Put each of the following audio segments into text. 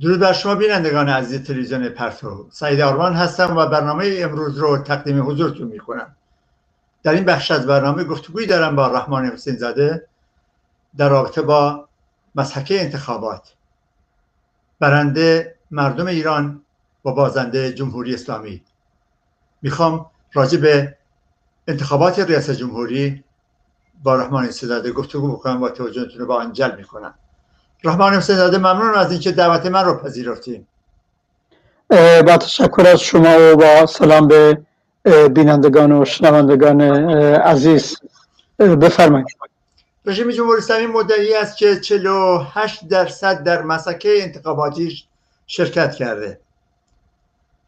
درود بر شما بینندگان عزیز تلویزیون پرتو. سعید آرمان هستم و برنامه امروز رو تقدیم حضورتون می‌کنم. در این بخش از برنامه گفتگوی دارم با رحمان حسین زاده در رابطه با مسحکه انتخابات. برنده مردم ایران و بازنده جمهوری اسلامی. می‌خوام راجع به انتخابات ریاست جمهوری با رحمان حسین زاده گفتگو بکنم و توجهتون رو با آن جلب می‌کنم. رحمان حسین زاده ممنون از اینکه دعوت من رو پذیرفتیم با تشکر از شما و با سلام به بینندگان و شنوندگان عزیز. بفرمایید. رژیم جمهوری اسلامی مدعی است که 48 درصد در مسکه انتخاباتیش شرکت کرده.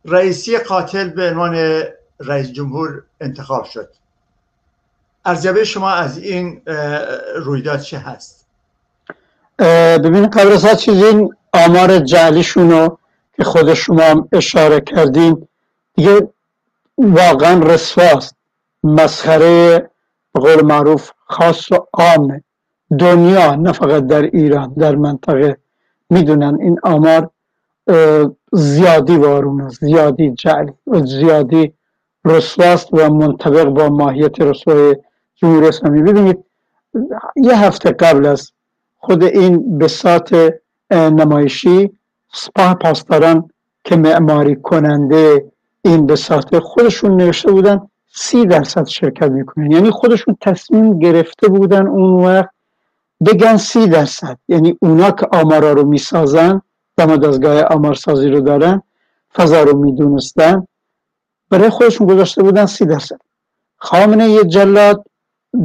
رئیسی قاتل به عنوان رئیس جمهور انتخاب شد. ارزیابی شما از این رویداد چه هست؟ ببین قبل از چیز این آمار جعلیشون رو که خود شما اشاره کردین دیگه واقعا رسواست. مسخره قول معروف خاص و عام دنیا نه فقط در ایران در منطقه. می‌دونن این آمار زیادی وارونه زیادی جعلی و زیادی رسواست و منطبق با ماهیت رسوای جمهوری اسلامی. ببینید یه هفته قبل از خود این بساط نمایشی سپاه پاسداران که معماری کننده این بساط خودشون نوشته بودن سی درصد شرکت می‌کنن. یعنی خودشون تصمیم گرفته بودن اون وقت بگن سی درصد. یعنی اونا که آمارا رو می‌سازن دم دستگاه آمارسازی رو دارن فضا رو می‌دونستن برای خودشون گذاشته بودن سی درصد. خامنه یه جلاد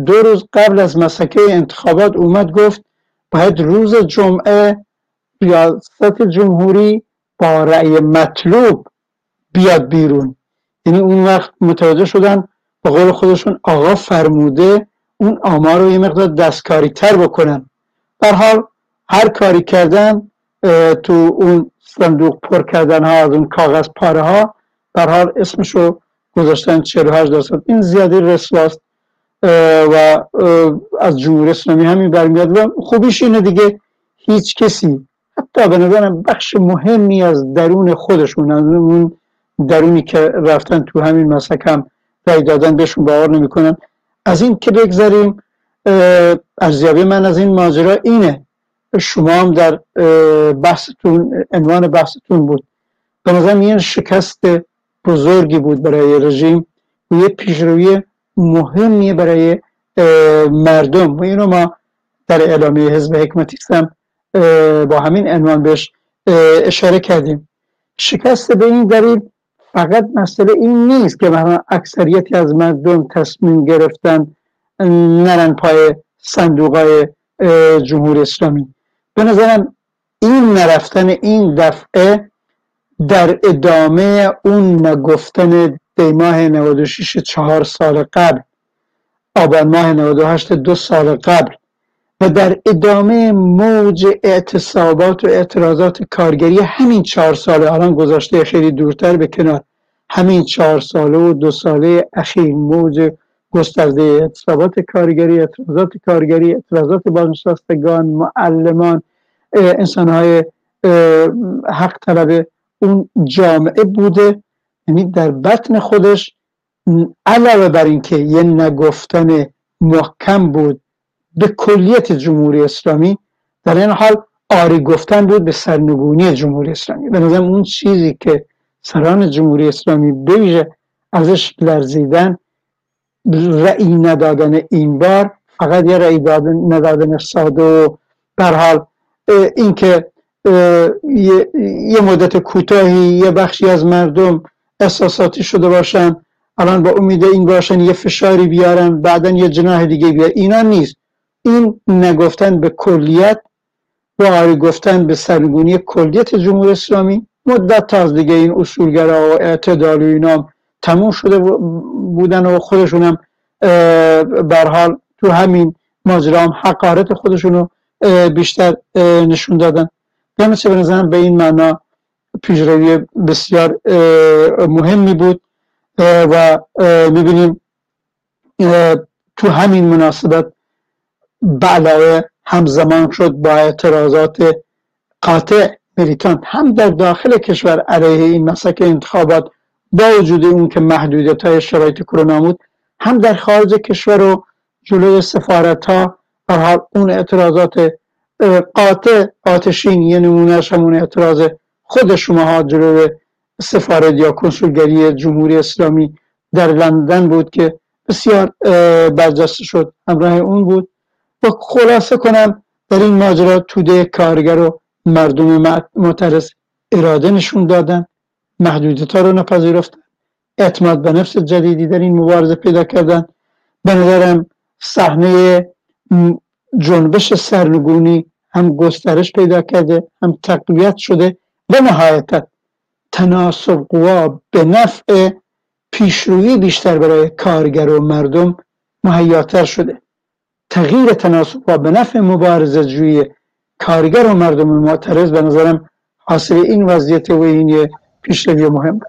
دو روز قبل از مسکه انتخابات اومد گفت باید روز جمعه ریاست جمهوری با رأی مطلوب بیاد بیرون. یعنی اون وقت متوجه شدن با قول خودشون آقا فرموده اون آمار رو یه مقدار دستکاری تر بکنن. در حال هر کاری کردن تو اون صندوق پر کردن ها از اون کاغذ پاره ها در حال اسمش رو گذاشتن 48 درصد. این زیادی رسواست و از جمهوری اسلامی همین برمیاد و خوبیش اینه دیگه هیچ کسی حتی به نظرم بخش مهمی از درون خودشون از اون درونی که رفتن تو همین مسک هم رای دادن بهشون باور نمی‌کنن. از این که بگذاریم ارزیابی من از این ماجرا اینه. شما هم در بحثتون عنوان بحثتون بود. به نظرم این شکست بزرگی بود برای رژیم و یه پیشروی مهمیه برای مردم. و اینو ما در اعلامیه حزب حکمتی هم با همین عنوان بهش اشاره کردیم. شکست به این دلیل فقط مسئله این نیست که مثلا اکثریتی از مردم تصمیم گرفتن نرن پای صندوق های جمهور اسلامی. به نظرم این نرفتن این دفعه در ادامه اون نگفتن دیماه 96 چهار سال قبل آبان ماه 98 دو سال قبل و در ادامه موج اعتصابات و اعتراضات کارگری همین چهار ساله الان گذاشته خیلی دورتر به کنار همین چهار ساله و دو ساله اخیر موج گسترده اعتصابات کارگری اعتراضات کارگری اعتراضات بازنشستگان معلمان انسانهای حق طلب اون جامعه بوده. یعنی در بطن خودش علاوه بر اینکه یه نگفتن محکم بود به کلیت جمهوری اسلامی در این حال آری گفتن بود به سرنگونی جمهوری اسلامی. به نظرم اون چیزی که سران جمهوری اسلامی بویژه ازش لرزیدن رأی ندادن این بار فقط یه رأی ندادن ساده و حال اینکه یه مدت کوتاهی یه بخشی از مردم احساساتی شده باشن الان با امید این باشن یه فشاری بیارن بعدا یه جناح دیگه بیارن اینا نیست. این نگفتن به کلیت و آری گفتن به سرگونی کلیت جمهوری اسلامی مدت از دیگه این اصولگرا و اعتدال و اینا تموم شده بودن و خودشون هم برحال تو همین ماجرا هم حقارت خودشون رو بیشتر نشون دادن. به به به این معنا پیشروی بسیار مهمی بود و می‌بینیم تو همین مناسبت بعلاوه همزمان شد با اعتراضات قاطع. ملیتانت هم در داخل کشور علیه این مسک انتخابات با وجود اون که محدودیت های شرایط کرونا بود هم در خارج کشور و جلوی سفارت ها حال اون اعتراضات قاطع آتشین یه نمونهش همون اعتراض خود شما ها جلوی سفارت یا کنسولگری جمهوری اسلامی در لندن بود که بسیار برجسته شد همراه اون بود. و خلاصه کنم در این ماجرا توده کارگر و مردم معترض اراده نشون دادن. محدودیت ها رو نپذیرفتن. اعتماد به نفس جدیدی در این مبارزه پیدا کردن. به نظرم صحنه جنبش سرنگونی هم گسترش پیدا کرده هم تقویت شده. و نهایتا تناسب قوا به نفع پیشرویی بیشتر برای کارگر و مردم مهیاتر شده. تغییر تناسب قوا به نفع مبارزه جوی کارگر و مردم معترض به نظرم حاصل این وضعیت و این پیشروی مهم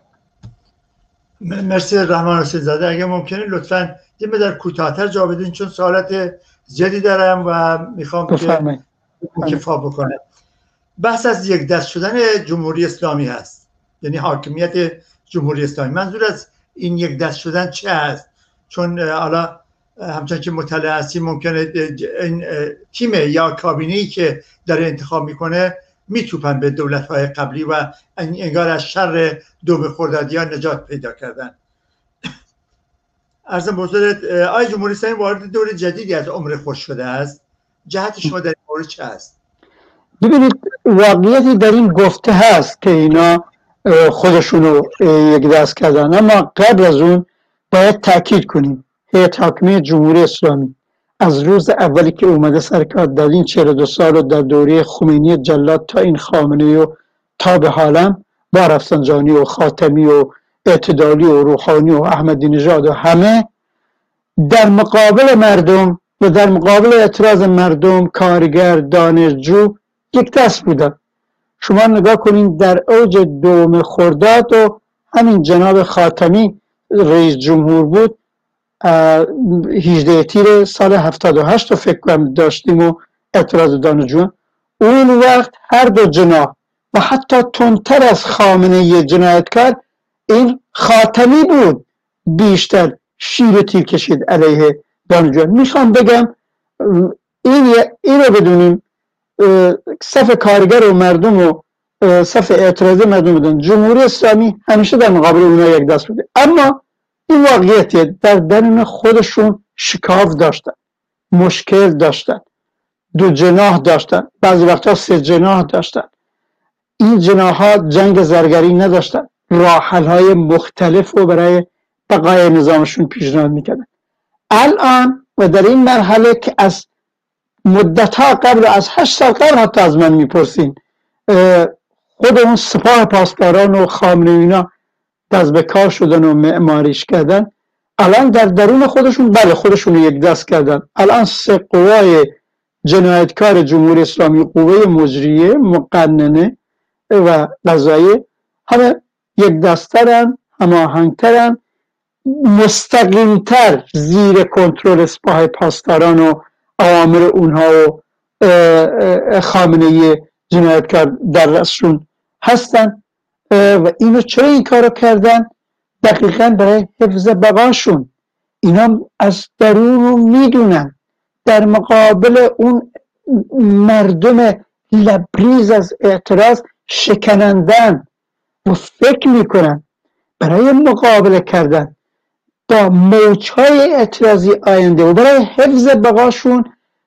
مرسی رحمان حسین زاده اگه ممکنه لطفا یه مدار کوتاهتر جا بدین چون سوالات زیادی دارم و می‌خوام که کفا بکنه بحث از یک دست شدن جمهوری اسلامی هست. یعنی حاکمیت جمهوری اسلامی. منظور از این یک دست شدن چه هست چون حالا همچنان که مطلع هستی ممکنه این تیم یا کابینه که داره انتخاب می‌کنه میتوپن به دولت های قبلی و انگار از شر دوم خوردادی ها نجات پیدا کردن. ارزم بزرگت آی جمهوری اسلامی وارد دور جدیدی از عمر خوش شده است. جهت شما در مورد چه است؟ ببینید واقعیتی در این گفته هست که اینا خودشونو یک دست کردن. اما قبل از اون باید تاکید کنیم. هیئت حاکمه جمهوری اسلامی از روز اولی که اومده سرکار در این 42 سال و در دوره خمینی جلاد تا این خامنه و تا به حالم با رفسنجانی و خاتمی و اعتدالی و روحانی و احمدی نژاد و همه در مقابل مردم و در مقابل اعتراض مردم کارگر دانشجو یک دست بودن شما نگاه کنید در اوج دوم خرداد و همین جناب خاتمی رئیس جمهور بود 18 تیر سال 78 رو فکر کنم داشتیم و اعتراض دانشجو اون وقت هر دو جناح و حتی تندتر از خامنه جنایتکار این خاتمی بود. بیشتر شیر تیر کشید علیه دانشجو می‌خوام بگم این, این رو بدونیم صف کارگر و مردم و صف اعتراض مردم بودن جمهوری اسلامی همیشه در مقابل اونا یک دست بوده اما این واقعیتیه در درون خودشون شکاف داشتن مشکل داشتن دو جناح داشتن بعضی وقتا سه جناح داشتن این جناح جنگ زرگری نداشتن راحل های مختلف رو برای بقای نظامشون پیشنهاد می‌کردن الان و در این مرحله که از مدت ها قبل از هشت سال قبل حتی از من می‌پرسین خود اون سپاه پاسداران و خامنه اینا دست به کار شدن و معماریش کردن الان در درون خودشون بله خودشون یک دست کردن. الان سه قوای جنایتکار جمهوری اسلامی قوه مجریه مقننه و قضایی همه یک دستترن هماهنگترن مستقیمتر زیر کنترل سپاه پاسداران و اوامر اونها و خامنه جنایتکار در رسشون هستن. و اینو چرا این کارو کردن؟ دقیقا برای حفظ بقاشون اینا از درون می‌دونن. در مقابل اون مردم لبریز از اعتراض شکنندن و فکر می‌کنن برای مقابله کردن. با موجهای اعتراضی آینده و برای حفظ بقاشون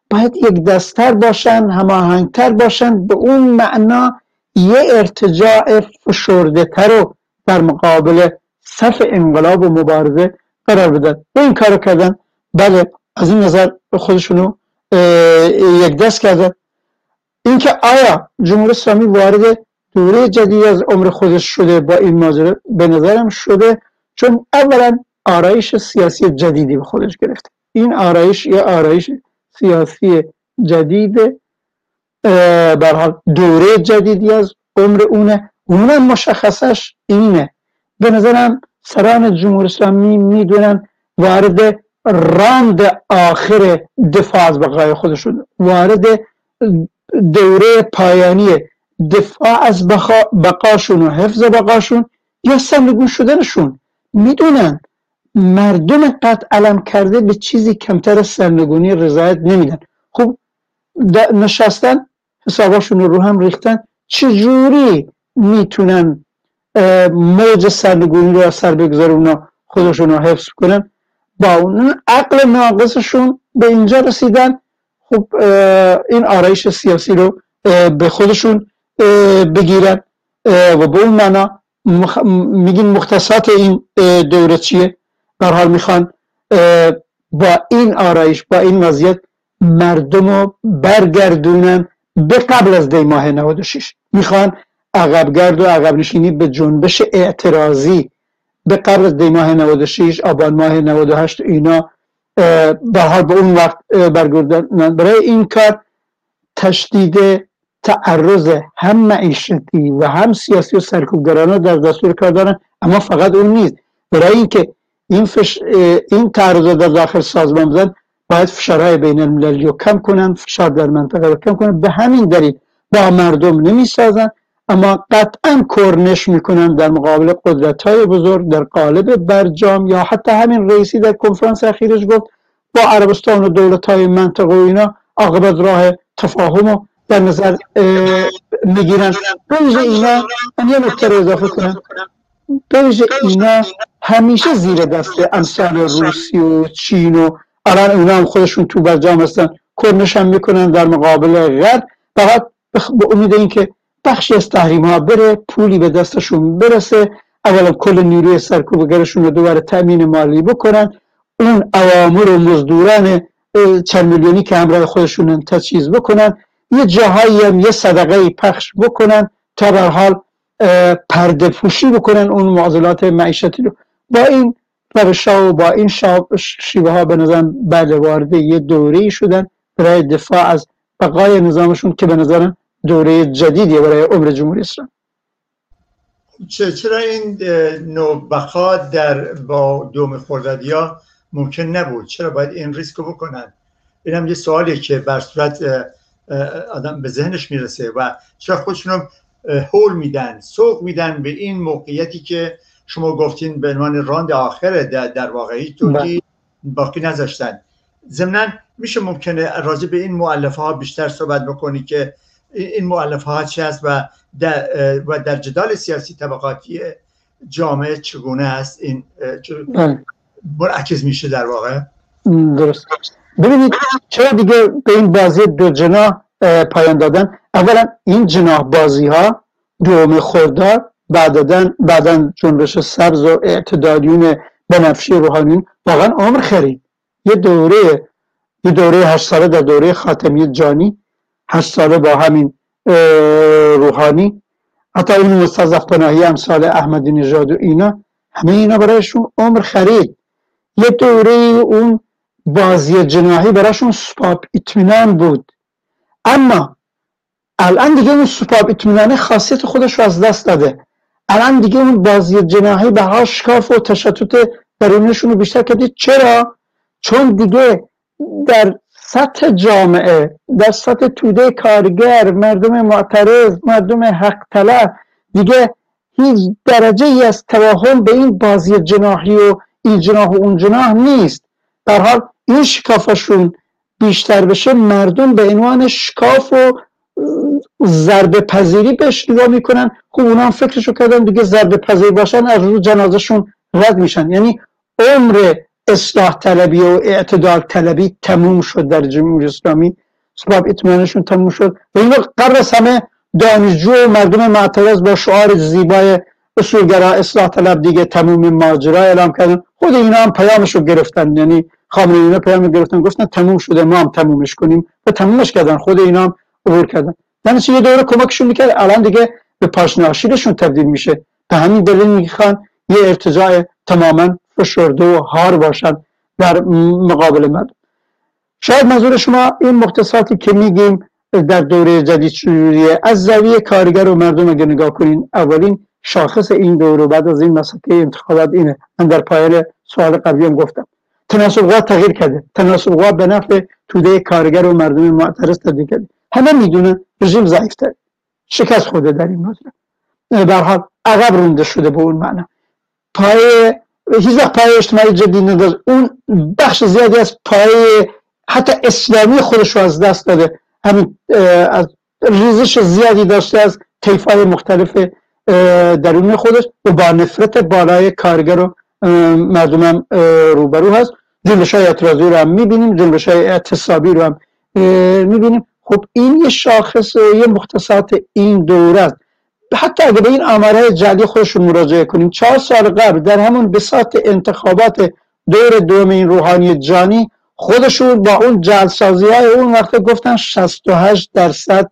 باید یک دستر باشن هماهنگتر باشن به اون معنا یه ارتجاع فشرده تر رو در مقابل صف انقلاب و مبارزه قرار بدن. و این کار کردن بله از این نظر خودشونو یک دست کردن. اینکه آیا جمهوری اسلامی وارد دوره جدید از عمر خودش شده با این ماجرا به نظرم شده چون اولا آرایش سیاسی جدیدی به خودش گرفته. این آرایش یا آرایش سیاسی جدید برحال دوره جدیدی از عمر اونه. اونم مشخصش اینه. به نظرم سران جمهور اسلامی می‌دونن وارد راند آخر دفاع از بقای خودشون وارد دوره پایانی دفاع از بقاشون و حفظ بقاشون یا سرنگون شدنشون می‌دونن. مردم قطع علم کرده به چیزی کمتر از سرنگونی رضایت نمیدن. خب نشستن حساباشون رو هم ریختن. چجوری می‌تونن موج سرنگونی رو از سر بگذارون خودشون رو حفظ کنن؟ با اون عقل ناقصشون به اینجا رسیدن. خب این آرایش سیاسی رو به خودشون بگیرن. و به اون معنا میگین مختصات این دوره چیه؟ در حال می‌خوان با این آرایش با این وضعیت مردم رو برگردونن به قبل از دی ماه 96 می‌خوان عقبگرد و عقب نشینی به جنبش اعتراضی به قبل از دی ماه 96 آبان ماه 98 اینا به حال به اون وقت برگردن برای این کار تشدید تعرض هم معیشتی و هم سیاسی و سرکوبگرانه در دستور کار دارن اما فقط اون نیست. برای اینکه این, فش... این تعرض در داخل سازمان بزن باید فشارهای بین المللی رو کم کنن فشار در منطقه رو کم کنن. به همین دلیل با مردم نمی سازن اما قطعا کرنش می‌کنن در مقابل قدرت های بزرگ در قالب برجام یا حتی همین رئیسی در کنفرانس اخیرش گفت با عربستان و دولت های منطقه و اینا عاقبت راه تفاهم و در نظر می‌گیرن. دویژه اینا من یه نکته رو اضافه کنم. دویژه اینا همیشه زیر دست امثال روسی و چین و الان اینا هم خودشون تو برجام هستن. کرنش هم می‌کنن در مقابل غرب. فقط به امید اینکه بخشی از تحریم ها بره پولی به دستشون برسه. اولا کل نیروی سرکوبگرشون رو دوباره تأمین مالی بکنن اون اوامر و مزدوران چند میلیونی که همراه خودشون تجهیز بکنن یه جاهایی هم یه صدقه پخش بکنن تا به حال پرده پوشی بکنن اون معضلات معیشتی رو. با این روش و با این شیوه ها به نظرم بعد وارد یه دوره شدن برای دفاع از بقای نظامشون که به نظرم دوره جدیدی برای عمر جمهوری اسلام چرا این نوع بقا در با دوم خوردادی ها ممکن نبود؟ چرا باید این ریسک بکنن؟ این هم یه سوالی که بر صورت آدم به ذهنش می‌رسه و چرا خودشون هول میدن سوق میدن به این موقعیتی که شما گفتین به عنوان راند آخر در, در واقعی توی باقی نذاشتن. ضمنا میشه ممکنه راجع به این معلفه ها بیشتر صحبت بکنی که این معلفه ها چی هست و در, و در جدال سیاسی طبقاتی جامعه چگونه است این بله. منعکس میشه در واقع. درست. ببینید چرا دیگه به این بازی دو جناح پایان دادن. اولا این جناح بازی ها دوم خوردار بعدن بعدا جنبش سبز و اعتدالیون بنفشی روحانیون واقعا عمر خرید. یه دوره یه دوره هشت ساله در دوره خاتمی جانی هشت ساله با همین روحانی. حتی این مستضف پناهی امثال احمدی نژاد و اینا همه اینا برایشون عمر خرید. یه دوره اون بازی جناحی براشون سپاپ اطمینان بود. اما الان دیگه اون سپاپ اطمینان خاصیت خودش رو از دست داده. الان دیگه اون بازی جناحی به شکاف و تشتت درونشون رو بیشتر کردید چرا؟ چون دیگه در سطح جامعه در سطح توده کارگر مردم معترض مردم حق طلب دیگه هیچ درجه ای از توهم به این بازی جناحی و این جناح و اون جناح نیست. در حال این شکافشون بیشتر بشه مردم به عنوان شکاف و ضربه پذیری بهش نگاه می‌کنن. خب اونا هم فکرشو کردن دیگه ضربه پذیر باشن از رو جنازشون رد میشن. یعنی عمر اصلاح طلبی و اعتدال طلبی تموم شد در جمهوری اسلامی. سبب اطمینانشون تموم شد. و این از همه دانشجو و مردم معترض با شعار زیبای اصولگرا اصلاح طلب دیگه تموم ماجرا اعلام کردن. خود اینا هم پیامش رو گرفتن. یعنی خامنه اینا پیام گرفتن گفتن تموم شده ما هم تمومش کنیم. و تمومش کردن خود اینا هم عبور کردن. یعنی یه دوره کمکشون می‌کرد. الان دیگه به پاشناشیلشون تبدیل میشه. به همین دلیل می‌خوان یه ارتجاع تماما فشرده و هار باشن در مقابل مردم. شاید منظور شما این مختصاتی که میگیم در دوره جدید شروعیه از زاویه کارگر و مردم اگه نگاه کنین اولین شاخص این دوره بعد از این مسئله انتخابات اینه. من در پایان سوال قبلی گفتم. تناسب قوا تغییر کرده. تناسب قوا به نفع توده کارگر و مردم معترض تبدیل کرده. همه می‌دونن رژیم ضعیفتر. شکست خورده در این به حال عقب رونده شده به اون معنا پای هیچ وقت پای اجتماعی جدی نداشت اون بخش زیادی از پای حتی اسلامی خودش رو از دست داده. همین از ریزش زیادی داشته از های مختلف درون خودش و با نفرت بالای کارگر و مردم هم روبرو هست. جنبش های اعتراضی رو هم می‌بینیم جنبش های اعتصابی رو هم می‌بینیم. خب این یه شاخص یه مختصات این دوره است. حتی اگه به این آمارهای جدی خودشون مراجعه کنیم چهار سال قبل در همون بساط انتخابات دور دوم این روحانی جانی خودشون با اون جلسازی های اون وقت گفتن 68 درصد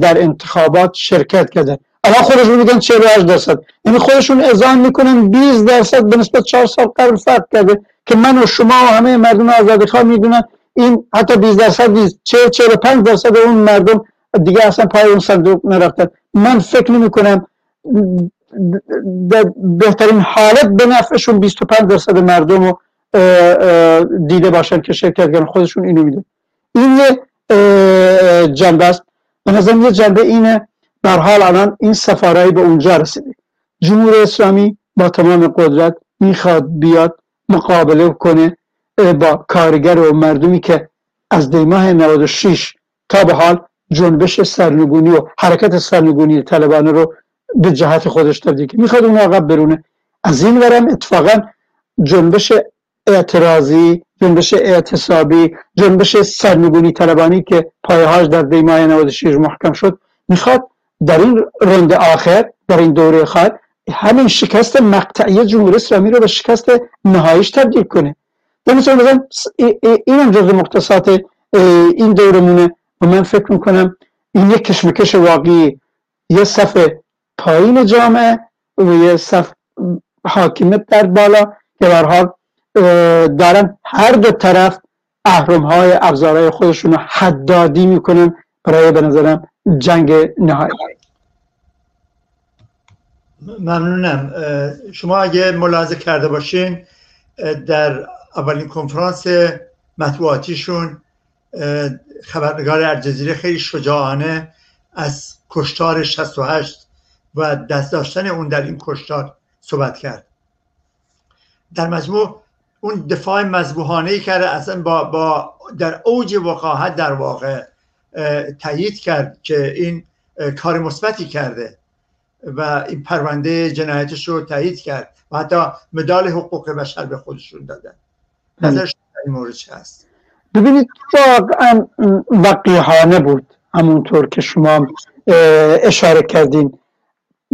در انتخابات شرکت کردن. الان خودشون میگن 48 درصد. یعنی خودشون اذعان می‌کنن 20 درصد به نسبت 4 سال قبل فرق کرده که من و شما و همه مردم آزادی خواه می‌دونن. این حتی 20 درصد نیست. 40 45 درصد اون مردم دیگه اصلا پای اون صندوق نرفتن. من فکر نمی کنم بهترین حالت به نفعشون 25 درصد مردم رو دیده باشن که شرکت کردن. خودشون اینو میدون این یه جنبه است. به نظر یه جنبه اینه در حال الان این سفارایی به اونجا رسیده. جمهوری اسلامی با تمام قدرت می‌خواد بیاد مقابله کنه با کارگر و مردمی که از دیماه 96 تا به حال جنبش سرنگونی و حرکت سرنگونی طالبان رو به جهت خودش تبدیل که می‌خواد اون عقب برونه. از این ورم اتفاقا جنبش اعتراضی جنبش اعتصابی جنبش سرنگونی طلبانی که پایهاش در دیماه 96 محکم شد می‌خواد در این رند آخر در این دوره خواهد همین شکست مقطعی جمهوری اسلامی رو به شکست نهاییش تبدیل کنه. در این هم جز مختصات این دورمونه. و من فکر می‌کنم این یک کشمکش واقعی. یه صف پایین جامعه و یه صف حاکمیت در بالا که حال دارن هر دو طرف اهرم های ابزارهای خودشون رو حدادی می‌کنن. برای به نظرم جنگ نهایی. ممنونم. شما اگه ملاحظه کرده باشین در اولین کنفرانس مطبوعاتیشون خبرنگار الجزیره خیلی شجاعانه از کشتار 68 و دست داشتن اون در این کشتار صحبت کرد. در مجموع اون دفاع مذبوحانه ای کرده اصلا با, با در اوج وقاحت در واقع تایید کرد که این کار مثبتی کرده و این پرونده جنایتش رو تایید کرد و حتی مدال حقوق بشر به خودشون دادن. نظرش این مورد چه هست ببینید واقعا وقیحانه بود همونطور که شما اشاره کردین.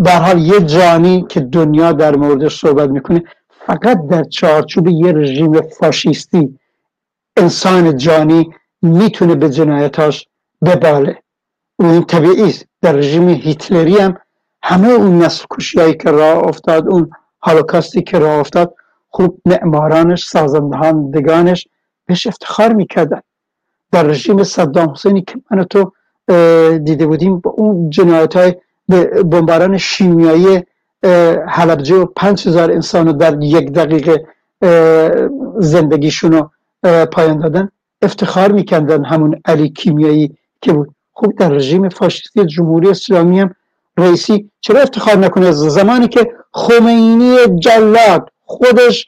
در حال یه جانی که دنیا در موردش صحبت می‌کنه فقط در چارچوب یه رژیم فاشیستی انسان جانی می‌تونه به جنایتاش بباله و این طبیعی در رژیم هیتلری هم همه اون نسل کشیایی که راه افتاد اون هالوکاستی که راه افتاد خوب معمارانش سازندهاندگانش بهش افتخار می‌کردن. در رژیم صدام حسینی که من تو دیده بودیم با اون جنایت های بمباران شیمیایی حلبجه و پنج هزار انسان در یک دقیقه زندگیشون رو پایان دادن افتخار می‌کردن همون علی کیمیایی که بود. خوب در رژیم فاشیستی جمهوری اسلامی هم رئیسی چرا افتخار نکنه؟ زمانی که خمینی جلاد خودش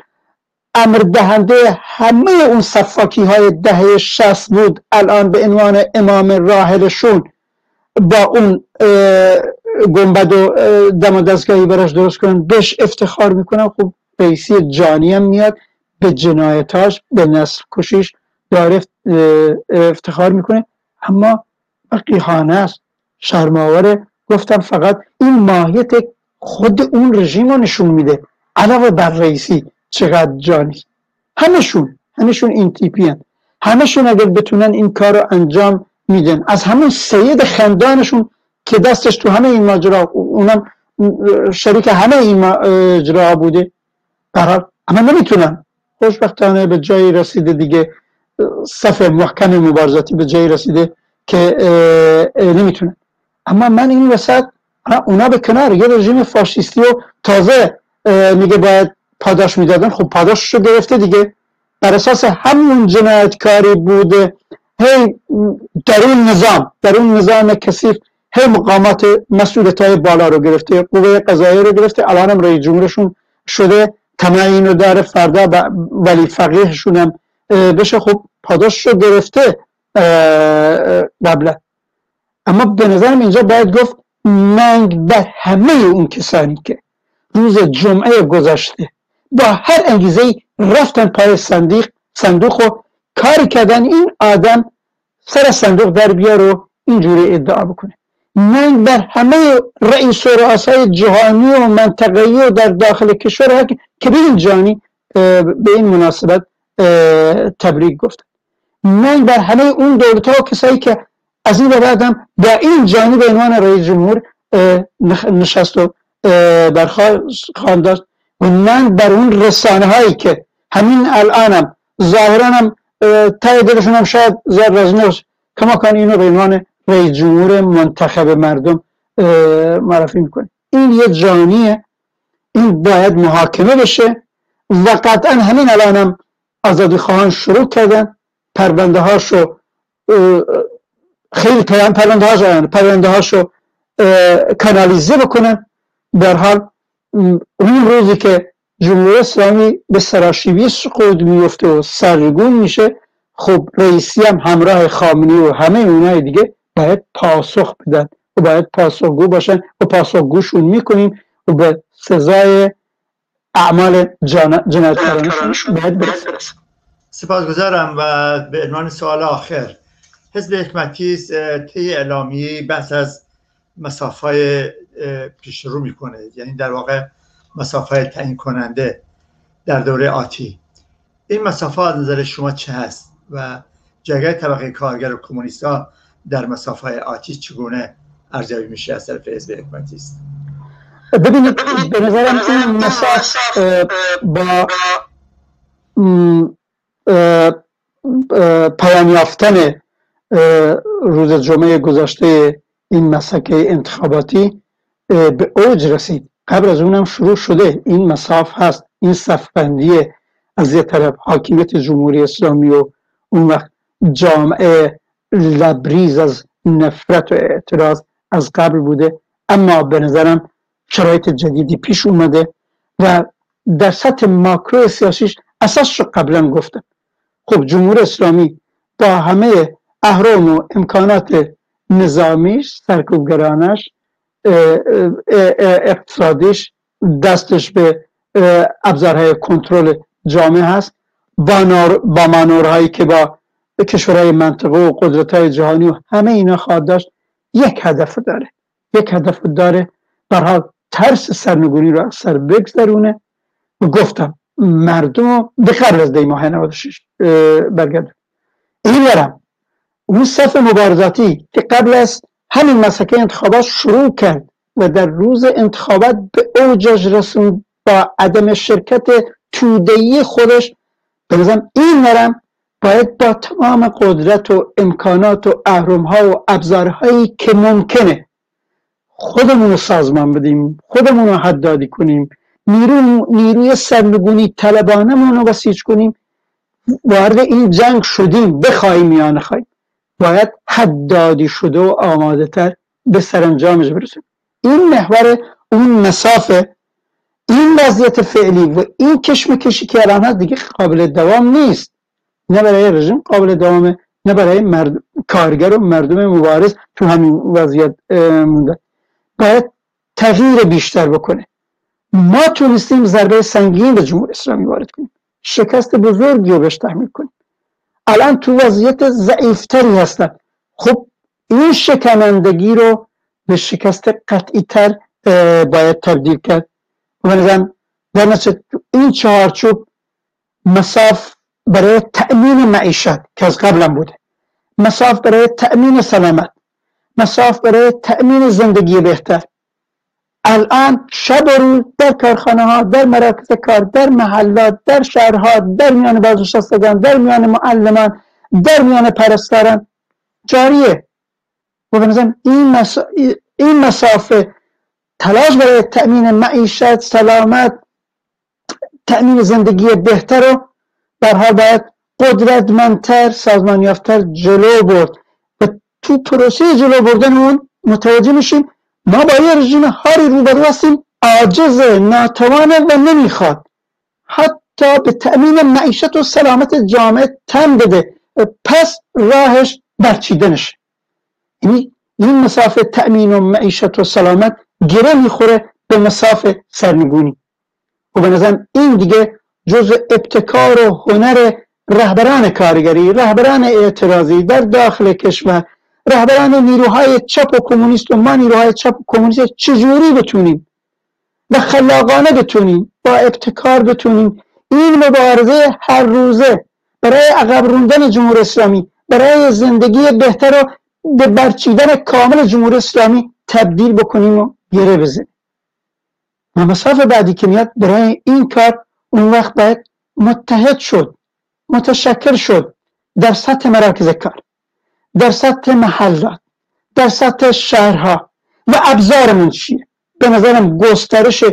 امر دهنده همه اون صفاکی های دهه شست بود الان به عنوان امام راحلشون با اون گنبد و دم و دستگاهی براش درست کنن بهش افتخار می‌کنن. خب رئیسی جانی هم میاد به جنایتاش به نسل کشیش داره افتخار می‌کنه. اما وقیحانه است شرماوره گفتم فقط این ماهیت خود اون رژیم رو نشون میده. علاوه بر رئیسی چقدر جانی. همشون همشون این تیپی هن. همشون اگر بتونن این کار رو انجام میدن. از همون سید خندانشون که دستش تو همه این ماجرا اونم شریک همه این ماجرا بوده. برحال اما نمی‌تونن. خوشبختانه به جایی رسیده دیگه. صف محکم مبارزاتی به جایی رسیده. که نمی‌تونن اما من این وسط اونا به کنار یه رژیم فاشیستی و تازه میگه باید پاداش می‌دادن. خب پاداشش رو گرفته دیگه. بر اساس همون جنایتکاری بوده هی در اون نظام در اون نظام کثیف هی مقامات مسئولیت های بالا رو گرفته قوه قضایی رو گرفته. الان هم رئیس جمهورشون شده. تمعین رو داره فردا ولی فقیهشون هم بشه. خب پاداش رو گرفته. قبلا اما به نظرم اینجا باید گفت منگ بر همه اون کسانی که روز جمعه گذشته با هر انگیزه رفتن پای صندوق صندوق و کاری کردن این آدم سر صندوق در بیار و اینجوری ادعا بکنه. من بر همه رئیس و رؤسای جهانی و منطقه‌ای و در داخل کشور که به این جانی به این مناسبت تبریک گفت. من بر همه اون دولت ها کسایی که از این بعدم با این جانی به عنوان رئیس جمهور نشست و برخواهند داشت و من بر اون رسانه هایی که همین الانم ظاهرا هم تای دلشون هم شاید زر رزنوس کما کان اینو به عنوان رئیس جمهور منتخب مردم معرفی می‌کنه. این یه جانیه. این باید محاکمه بشه و قطعا همین الانم آزادی خواهان شروع کردن. پرونده هاشو خیلی پرونده هاشو پرونده هاشو کانالیزه بکنن در حال اون روزی که جمهوری اسلامی به سراشیبی سقوط میفته و سرگون میشه خب رئیسی هم همراه خامنی و همه اونای دیگه باید پاسخ بدن و باید پاسخگو باشن و پاسخگوشون می‌کنیم و به سزای اعمال جنایتکارانشون باید برسن. سپاسگزارم و به عنوان سوال آخر حزب حکمتی طی اعلامی بحث از مسافه پیش رو می‌کنه یعنی در واقع مسافه تعیین کننده در دوره آتی. این مسافه از نظر شما چه هست و جگه طبقه کارگر و کمونیست ها در مسافه آتی چگونه ارزیابی میشه از طرف حزب حکمتی است؟ ببینید به نظرم این مساف با پایان یافتن روز جمعه گذشته این مسکه انتخاباتی به اوج رسید. قبل از اونم شروع شده این مساف هست. این صفبندی از یه طرف حاکمیت جمهوری اسلامی و اون وقت جامعه لبریز از نفرت و اعتراض از قبل بوده. اما به نظرم شرایط جدیدی پیش اومده و در سطح ماکرو سیاسیش اساس رو قبلا گفتم. خب جمهوری اسلامی با همه اهرام و امکانات نظامیش سرکوبگرانش اقتصادیش دستش به ابزارهای کنترل جامعه هست. با, با مانورهایی که با کشورهای منطقه و قدرت های جهانی و همه اینا خواهد داشت یک هدف داره. یک هدف داره. برحال ترس سرنگونی رو از سر بگذرونه. گفتم مردم به قبل از دی ماه 96 برگرد این برم اون صف مبارزاتی که قبل از همین مسکه انتخابات شروع کرد و در روز انتخابات به اوجش رسوند با عدم شرکت تودهی خودش بنظرم این نرم باید با تمام قدرت و امکانات و ها و ابزارهایی که ممکنه خودمون رو سازمان بدیم خودمون رو حدادی کنیم. نیرو نیروی سرنگونی طلبانمون رو بسیج کنیم. وارد این جنگ شدیم بخواهیم یا نخواهیم باید حدادی شده و آماده تر به سرانجامش برسیم این محور اون مسافه این وضعیت فعلی و این کشمکشی که الان هست دیگه قابل دوام نیست. نه برای رژیم قابل دوامه نه برای مرد... کارگر و مردم مبارز تو همین وضعیت مونده. باید تغییر بیشتر بکنه. ما تونستیم ضربه سنگین به جمهوری اسلامی وارد کنیم. شکست بزرگی رو بهش تحمیل کنیم. الان تو وضعیت ضعیفتری هستن. خب این شکنندگی رو به شکست قطعی تر باید تبدیل کرد. و نظرم در این چهارچوب مساف برای تأمین معیشت که از قبلا بوده. مساف برای تأمین سلامت. مساف برای تأمین زندگی بهتر. الان شب و روز در کارخانه ها در مراکز کار در محلات در شهرها در میان بازنشستگان در میان معلمان در میان پرستاران. جاریه. و این, این مسافه تلاش برای تأمین معیشت سلامت تأمین زندگی بهتر رو در حال باید قدرتمندتر سازمان یافتر جلو برد. و تو پروسه جلو بردن اون متوجه میشیم ما با یه رژیم هاری روبرو هستیم عاجز ناتوانه و نمی‌خواد. حتی به تأمین معیشت و سلامت جامعه تن بده. پس راهش برچیدنش یعنی این مسافه تأمین و معیشت و سلامت گره می‌خوره به مسافه سرنگونی. و به نظرم این دیگه جز ابتکار و هنر رهبران کارگری رهبران اعتراضی در داخل کشور رهبران نیروهای چپ و کمونیست و ما نیروهای چپ و کمونیست چجوری بتونیم و خلاقانه بتونیم با ابتکار بتونیم؟ این مبارزه هر روزه برای عقب روندن جمهوری اسلامی برای زندگی بهتر و به برچیدن کامل جمهوری اسلامی تبدیل بکنیم و گره بزنیم. و مسافه بعدی که میاد برای این کار اون وقت باید متحد شد متشکل شد در سطح مراکز کار. در سطح محلات در سطح شهرها. و ابزارمون چیه؟ به نظرم گسترش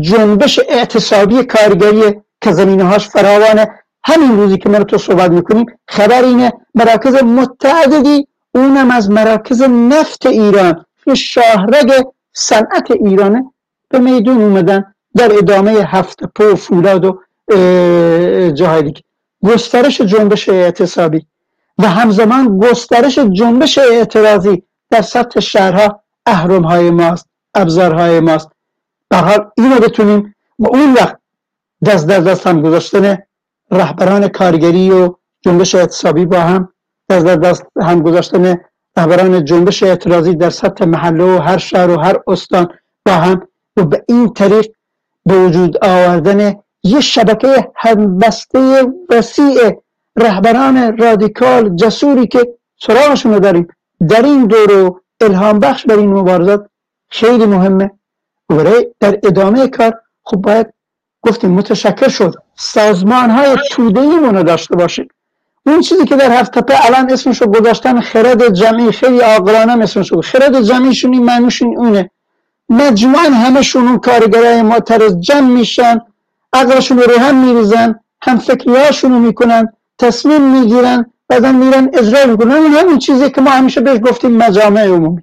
جنبش اعتصابی کارگری که زمینه هاش فراوانه. همین روزی که من تو صحبت می‌کنیم خبر اینه مراکز متعددی اونم از مراکز نفت ایران. شاهرگ صنعت ایرانه. به میدون اومدن در ادامه هفت پو فولاد و جاهای گسترش جنبش اعتصابی. و همزمان گسترش جنبش اعتراضی در سطح شهرها اهرم های ماست ابزارهای ماست. به حال اینو بتونیم و اون وقت دست در دست هم گذاشتن رهبران کارگری و جنبش اعتصابی با هم دست در دست هم گذاشتن رهبران جنبش اعتراضی در سطح محله و هر شهر و هر استان با هم و به این طریق به وجود آوردن یه شبکه همبسته وسیع رهبران رادیکال جسوری که سراغشون رو داریم. در این دور الهام بخش بر این مبارزات خیلی مهمه. برای در ادامه کار خب باید گفتیم متشکر شد. سازمان های توده رو داشته باشیم. اون چیزی که در هفت تپه الان اسمشو گذاشتن خرد جمعی خیلی آقلانه اسمشو خرد جمعیشون این معنوشون اونه مجموعا همشون اون کارگرای معترض جمع میشن عقلشون رو هم میریزن هم فکریهاشون رو می‌کنن. تصمیم می‌گیرن بعدا میرن اجرا می‌کنن. این همین چیزی که ما همیشه بهش گفتیم مجامع عمومی.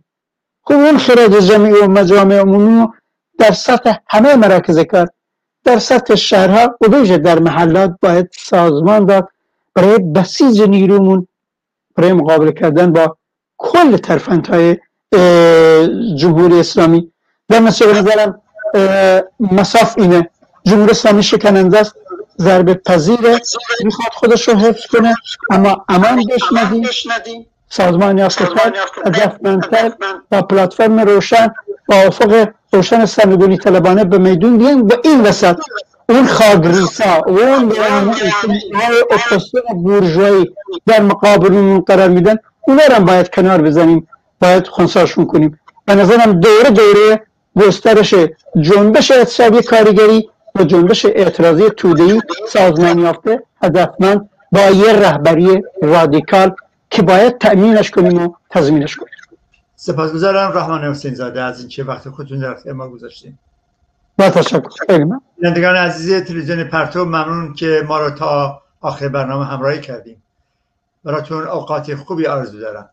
خب اون خرد جمعی و مجامع عمومی در سطح همه مراکز کار در سطح شهرها و در محلات باید سازمان داد برای بسیج نیرومون برای مقابله کردن با کل های جمهوری اسلامی. در به نظرم مساف اینه. جمهوری اسلامی شکننده است. ضربه پذیره می‌خواد خودش رو حفظ کنه. اما امان بهش ندیم سازمان یافتگان هدفمندتر و پلتفرم روشن با افق روشن سرنگونی طلبانه به میدون بیان و این وسط اون خاکریزا اون اپوزیسیون بورژوایی در مقابل قرار میدن اونا رو باید کنار بزنیم. باید خونساشون کنیم. به نظرم دوره دوره گسترش جنبش اقتصادی کارگری و جنبش اعتراضی تودهی سازمان یافته هدفمند با یه رهبری رادیکال که باید تأمینش کنیم و تضمینش کنیم. سپاسگزارم رحمان حسین زاده از اینکه وقت خودتون در ما گذاشتیم با تشکر. بینندگان عزیز تلویزیون پرتو ممنون که ما رو تا آخر برنامه همراهی کردیم. براتون اوقات خوبی آرزو دارم.